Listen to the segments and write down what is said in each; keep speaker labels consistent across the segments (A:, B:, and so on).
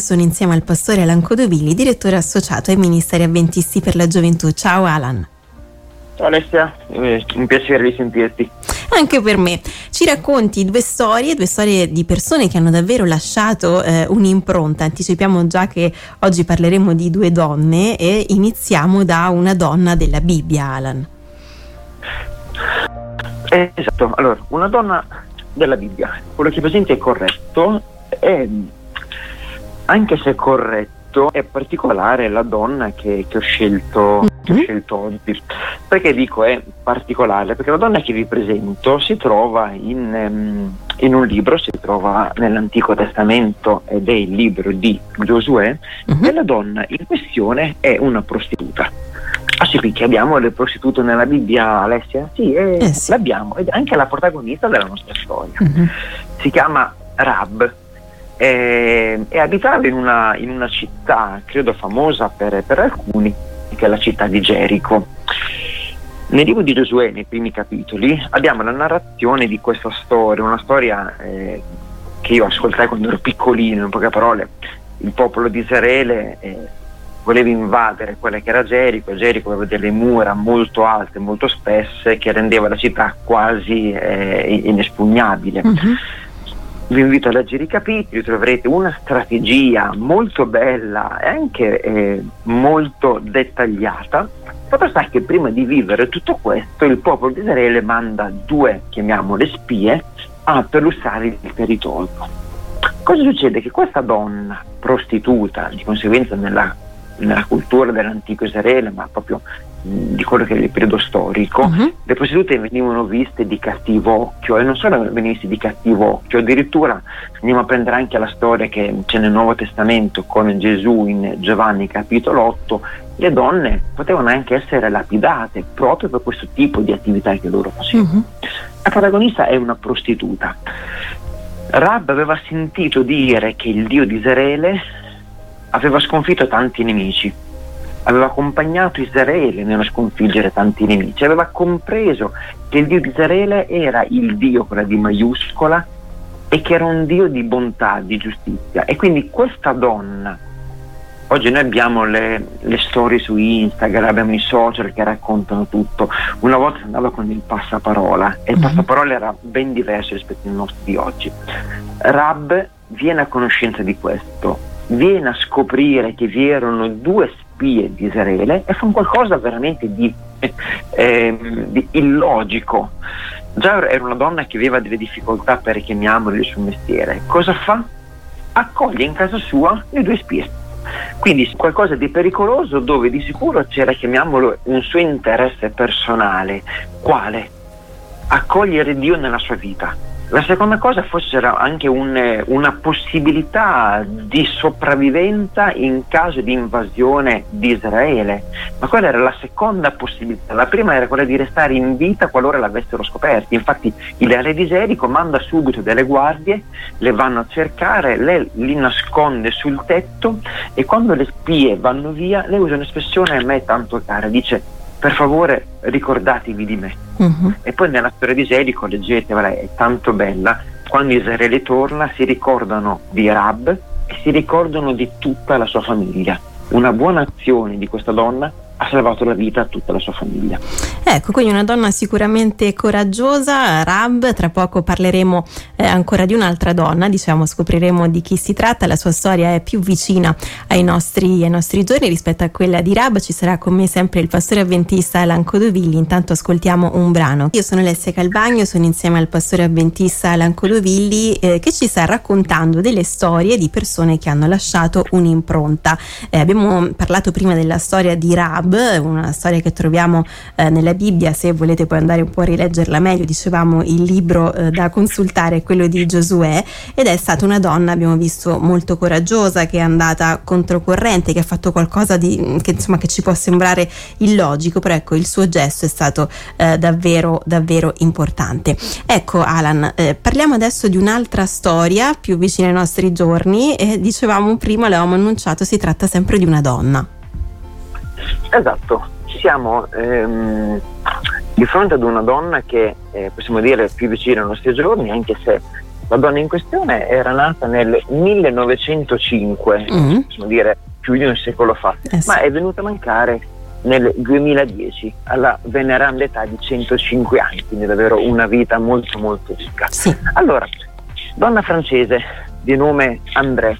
A: Sono insieme al pastore Alan Codovili, direttore associato ai Ministeri Avventisti per la Gioventù. Ciao Alan.
B: Ciao Alessia, un piacere di sentirti.
A: Anche per me. Ci racconti due storie, due storie di persone che hanno davvero lasciato eh, un'impronta. Anticipiamo già che oggi parleremo di due donne e iniziamo da una donna della Bibbia, Alan.
B: Esatto, allora, una donna della Bibbia, quello che presenti è corretto e anche se corretto è particolare la donna che, che, ho, scelto, che ho mm-hmm. scelto oggi. Perché dico è particolare? Perché la donna che vi presento si trova in, um, in un libro, si trova nell'Antico Testamento ed è il libro di Giosuè uh-huh. e la donna in questione è una prostituta. Ah sì, perché abbiamo le prostitute nella Bibbia, Alessia? Sì, eh sì. l'abbiamo, ed è anche la protagonista della nostra storia. Uh-huh. Si chiama Rab e, e abitava in una, in una, città, credo famosa per, per alcuni, che è la città di Gerico. Nel libro di Giosuè, nei primi capitoli, abbiamo la narrazione di questa storia, una storia eh, che io ascoltai quando ero piccolino, in poche parole. Il popolo di Israele eh, voleva invadere quella che era Gerico, Gerico aveva delle mura molto alte, molto spesse, che rendeva la città quasi eh, inespugnabile. Uh-huh vi invito a leggere i capitoli, troverete una strategia molto bella e anche eh, molto dettagliata. Fatto sta che prima di vivere tutto questo il popolo di Israele manda due, chiamiamole spie, a perlustrare il territorio. Cosa succede? Che questa donna prostituta, di conseguenza nella, nella cultura dell'antico Israele, ma proprio di quello che è il periodo storico, uh-huh. le prostitute venivano viste di cattivo occhio e non solo venivano viste di cattivo occhio, addirittura andiamo a prendere anche la storia che c'è nel Nuovo Testamento con Gesù in Giovanni capitolo 8, le donne potevano anche essere lapidate proprio per questo tipo di attività che loro facevano. Uh-huh. La protagonista è una prostituta. Rab aveva sentito dire che il Dio di Israele aveva sconfitto tanti nemici aveva accompagnato Israele nello sconfiggere tanti nemici, aveva compreso che il Dio di Israele era il Dio con la D maiuscola e che era un Dio di bontà, di giustizia. E quindi questa donna, oggi noi abbiamo le, le storie su Instagram, abbiamo i social che raccontano tutto, una volta andava con il passaparola e il mm-hmm. passaparola era ben diverso rispetto ai nostri di oggi. Rab viene a conoscenza di questo, viene a scoprire che vi erano due spie di Israele e fa un qualcosa veramente di, eh, di, illogico. Già era una donna che aveva delle difficoltà per richiamarlo il suo mestiere. Cosa fa? Accoglie in casa sua le due spie. Quindi qualcosa di pericoloso dove di sicuro c'era, chiamiamolo, un suo interesse personale. Quale? Accogliere Dio nella sua vita la seconda cosa forse era anche un, una possibilità di sopravvivenza in caso di invasione di Israele, ma quella era la seconda possibilità. La prima era quella di restare in vita qualora l'avessero scoperti. Infatti il re di Gerico manda subito delle guardie, le vanno a cercare, lei li nasconde sul tetto e quando le spie vanno via, lei usa un'espressione a me tanto cara, dice per favore ricordatevi di me. Uh-huh. E poi nella storia di Gerico, leggetevela, è tanto bella, quando Israele torna si ricordano di Rab e si ricordano di tutta la sua famiglia. Una buona azione di questa donna ha salvato la vita a tutta la sua famiglia.
A: Ecco, quindi una donna sicuramente coraggiosa, Rab, tra poco parleremo eh, ancora di un'altra donna, diciamo scopriremo di chi si tratta, la sua storia è più vicina ai nostri, ai nostri giorni rispetto a quella di Rab, ci sarà con me sempre il pastore avventista Alan Codovigli, intanto ascoltiamo un brano. Io sono Alessia Calvagno, sono insieme al pastore avventista Alan Codovigli eh, che ci sta raccontando delle storie di persone che hanno lasciato un'impronta. Eh, abbiamo parlato prima della storia di Rab, Rahab, una storia che troviamo eh, nella Bibbia, se volete poi andare un po' a rileggerla meglio, dicevamo il libro eh, da consultare è quello di Giosuè ed è stata una donna, abbiamo visto, molto coraggiosa, che è andata controcorrente, che ha fatto qualcosa di, che, insomma, che ci può sembrare illogico, però ecco il suo gesto è stato eh, davvero, davvero importante. Ecco Alan, eh, parliamo adesso di un'altra storia più vicina ai nostri giorni dicevamo prima, l'avevamo annunciato, si tratta sempre di una donna.
B: Esatto, siamo ehm, di fronte ad una donna che eh, possiamo dire più vicina ai nostri giorni, anche se La donna in questione era nata nel 1905, mm. possiamo dire più di un secolo fa, eh sì. ma è venuta a mancare nel 2010 alla veneranda età di 105 anni, quindi davvero una vita molto molto ricca. Sì. Allora, donna francese di nome André,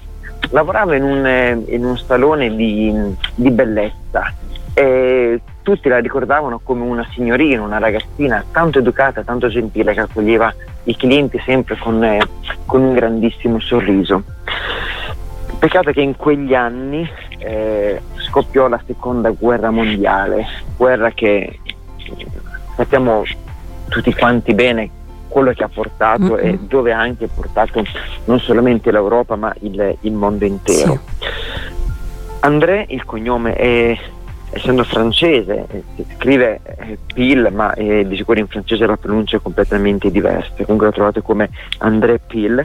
B: lavorava in un, eh, in un salone di, di bellezza e tutti la ricordavano come una signorina, una ragazzina tanto educata, tanto gentile che accoglieva i clienti sempre con, eh, con un grandissimo sorriso. Peccato che in quegli anni eh, scoppiò la seconda guerra mondiale, guerra che sappiamo tutti quanti bene quello che ha portato mm-hmm. e dove ha anche portato non solamente l'Europa ma il, il mondo intero. Sì. André, il cognome è essendo francese, eh, scrive eh, Pil, ma eh, di sicuro in francese la pronuncia è completamente diversa, comunque la trovate come André Pil,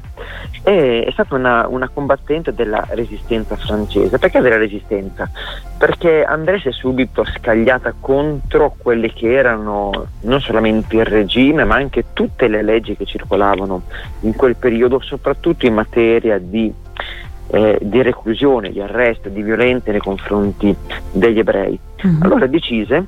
B: e è stata una, una, combattente della resistenza francese. Perché della resistenza? Perché André si è subito scagliata contro quelle che erano non solamente il regime, ma anche tutte le leggi che circolavano in quel periodo, soprattutto in materia di eh, di reclusione, di arresto, di violenze nei confronti degli ebrei. Mm-hmm. Allora decise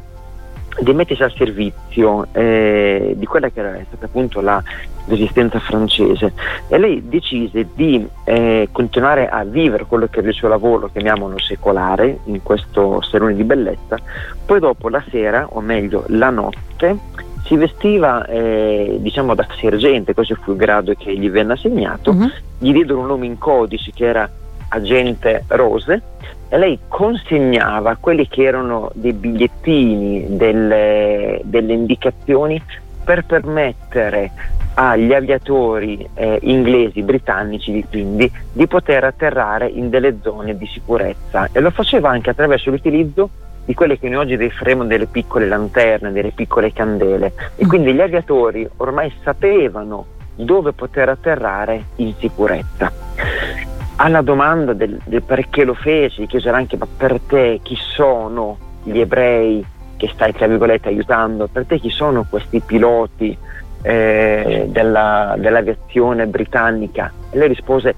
B: di mettersi al servizio eh, di quella che era stata appunto la resistenza francese e lei decise di eh, continuare a vivere quello che era il suo lavoro, chiamiamolo secolare, in questo salone di bellezza, poi dopo la sera, o meglio la notte, si vestiva eh, diciamo da sergente, questo fu il grado che gli venne assegnato, uh-huh. gli diedero un nome in codice che era agente Rose e lei consegnava quelli che erano dei bigliettini, delle, delle indicazioni per permettere agli aviatori eh, inglesi, britannici quindi, di poter atterrare in delle zone di sicurezza e lo faceva anche attraverso l'utilizzo di quelle che noi oggi definiremo delle piccole lanterne, delle piccole candele e quindi gli aviatori ormai sapevano dove poter atterrare in sicurezza. Alla domanda del, del perché lo feci, chiesero anche ma per te chi sono gli ebrei che stai tra virgolette aiutando, per te chi sono questi piloti eh, della, dell'aviazione britannica? E lei rispose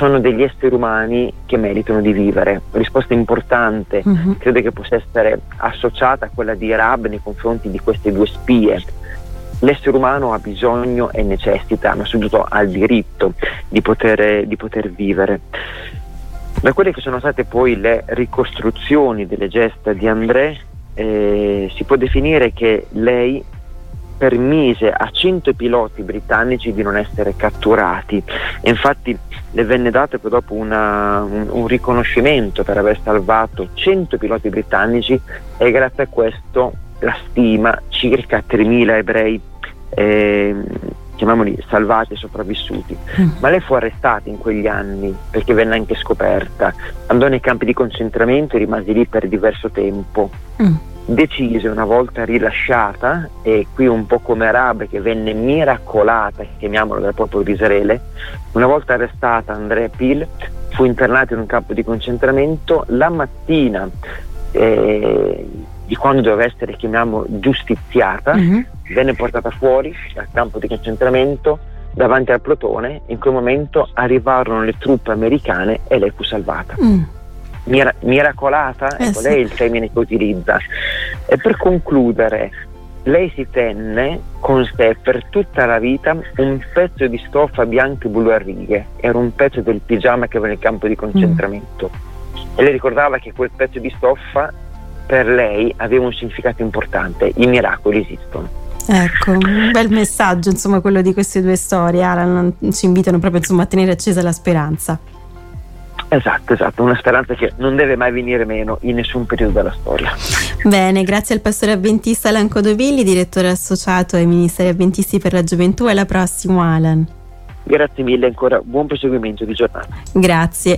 B: sono degli esseri umani che meritano di vivere. Risposta importante, uh-huh. credo che possa essere associata a quella di Rab nei confronti di queste due spie. L'essere umano ha bisogno e necessita, ma soprattutto ha il diritto di poter, di poter vivere. Da quelle che sono state poi le ricostruzioni delle gesta di André, eh, si può definire che lei permise a 100 piloti britannici di non essere catturati e infatti le venne dato poi dopo una, un, un, riconoscimento per aver salvato 100 piloti britannici e grazie a questo la stima circa 3.000 ebrei eh, chiamiamoli salvati e sopravvissuti, mm. ma lei fu arrestata in quegli anni perché venne anche scoperta, andò nei campi di concentramento e rimase lì per diverso tempo. Mm decise una volta rilasciata, e qui un po' come Rab che venne miracolata, chiamiamolo dal popolo di Israele, una volta arrestata Andrea Pil fu internata in un campo di concentramento, la mattina eh, di quando doveva essere, chiamiamo, giustiziata, mm-hmm. venne portata fuori dal campo di concentramento davanti al plotone, in quel momento arrivarono le truppe americane e lei fu salvata. Mm mira- miracolata, eh ecco, sì. lei è il termine che utilizza. E per concludere, lei si tenne con sé per tutta la vita un pezzo di stoffa bianco e blu a righe, era un pezzo del pigiama che aveva nel campo di concentramento. Mm. E lei ricordava che quel pezzo di stoffa per lei aveva un significato importante, i miracoli esistono.
A: Ecco, un bel messaggio insomma quello di queste due storie, Alan, ci invitano proprio insomma, a tenere accesa la speranza.
B: Esatto, esatto, una speranza che non deve mai venire meno in nessun periodo della storia.
A: Bene, grazie al pastore avventista Alan Codovilli, direttore associato ai Ministeri Avventisti per la Gioventù. Alla prossima, Alan.
B: Grazie mille ancora, buon proseguimento di giornata.
A: Grazie.